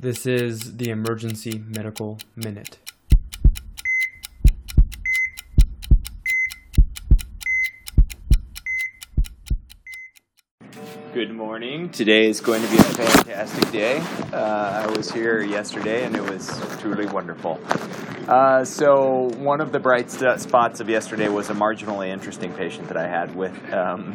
This is the Emergency Medical Minute. Good morning. Today is going to be a fantastic day. Uh, I was here yesterday and it was truly wonderful. Uh, so, one of the bright st- spots of yesterday was a marginally interesting patient that I had with, um,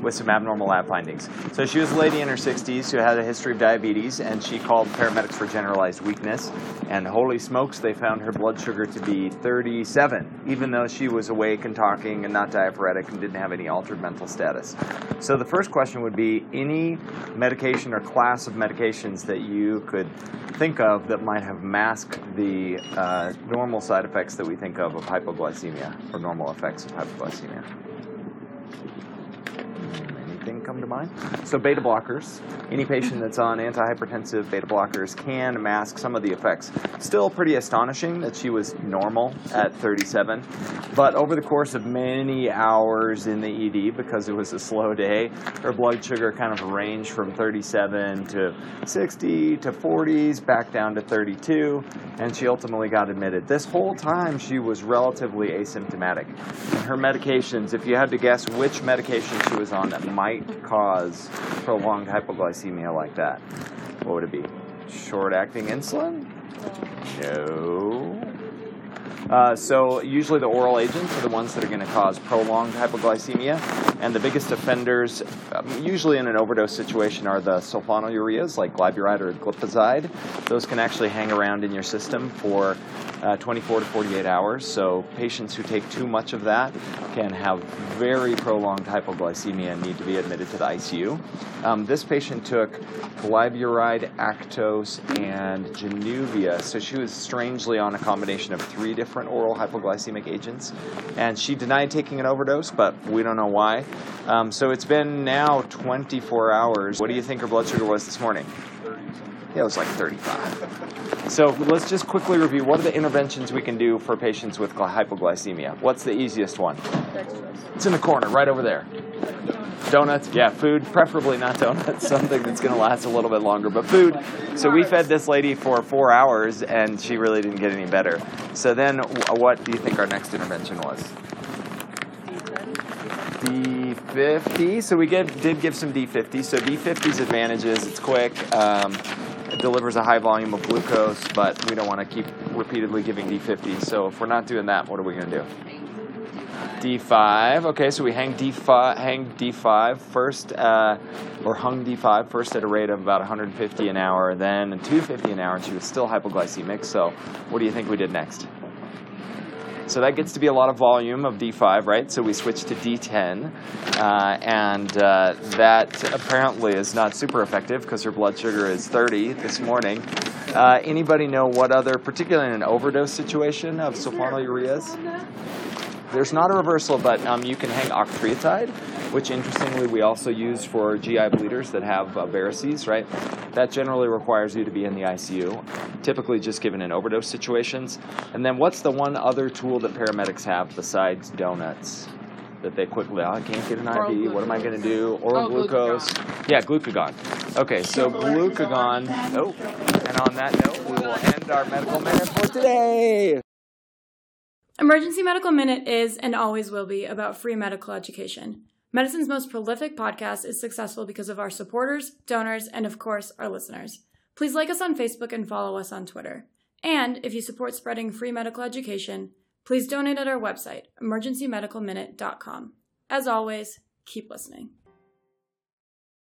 with some abnormal lab findings. So, she was a lady in her 60s who had a history of diabetes and she called paramedics for generalized weakness. And holy smokes, they found her blood sugar to be 37, even though she was awake and talking and not diaphoretic and didn't have any altered mental status. So, the first question would be any medication or class of medications that you could think of that might have masked the uh, normal side effects that we think of of hypoglycemia or normal effects of hypoglycemia. So beta blockers. Any patient that's on antihypertensive beta blockers can mask some of the effects. Still pretty astonishing that she was normal at 37, but over the course of many hours in the ED, because it was a slow day, her blood sugar kind of ranged from 37 to 60 to 40s, back down to 32, and she ultimately got admitted. This whole time she was relatively asymptomatic. And her medications, if you had to guess which medication she was on that might cause prolonged hypoglycemia like that, what would it be? Short acting insulin? No. Uh, so usually the oral agents are the ones that are going to cause prolonged hypoglycemia, and the biggest offenders, um, usually in an overdose situation, are the sulfonylureas like glyburide or glipizide. Those can actually hang around in your system for uh, 24 to 48 hours. So patients who take too much of that can have very prolonged hypoglycemia and need to be admitted to the ICU. Um, this patient took glyburide, Actos, and Januvia. So she was strangely on a combination of three different oral hypoglycemic agents, and she denied taking an overdose, but we don't know why. Um, so it's been now 24 hours. What do you think her blood sugar was this morning? Yeah, it was like 35. So let's just quickly review what are the interventions we can do for patients with hypoglycemia. What's the easiest one? It's in the corner, right over there. Donuts, yeah, food, preferably not donuts, something that's going to last a little bit longer, but food. So we fed this lady for four hours and she really didn't get any better. So then, what do you think our next intervention was? D50. So we get, did give some D50. So D50's advantages, it's quick. Um, delivers a high volume of glucose, but we don't want to keep repeatedly giving D50. So if we're not doing that, what are we going to do? D5. Okay, so we hang D5, hang D5 first, uh, or hung D5 first at a rate of about 150 an hour, then 250 an hour, and she was still hypoglycemic. So what do you think we did next? So that gets to be a lot of volume of D5, right? So we switch to D10, uh, and uh, that apparently is not super effective because her blood sugar is 30 this morning. Uh, anybody know what other, particularly in an overdose situation of sulfonylureas? There's not a reversal, but um, you can hang octreotide, which interestingly we also use for GI bleeders that have uh, varices, right? That generally requires you to be in the ICU, typically just given in overdose situations. And then what's the one other tool that paramedics have besides donuts? That they quickly, oh, I can't get an IV. What am I going to do? Oral Oh, glucose. glucagon. Yeah, glucagon. Okay, so glucagon. Oh, and on that note, we will end our medical minute for today. Emergency Medical Minute is and always will be about free medical education. Medicine's most prolific podcast is successful because of our supporters, donors, and of course, our listeners. Please like us on Facebook and follow us on Twitter. And if you support spreading free medical education, please donate at our website, emergencymedicalminute.com. As always, keep listening.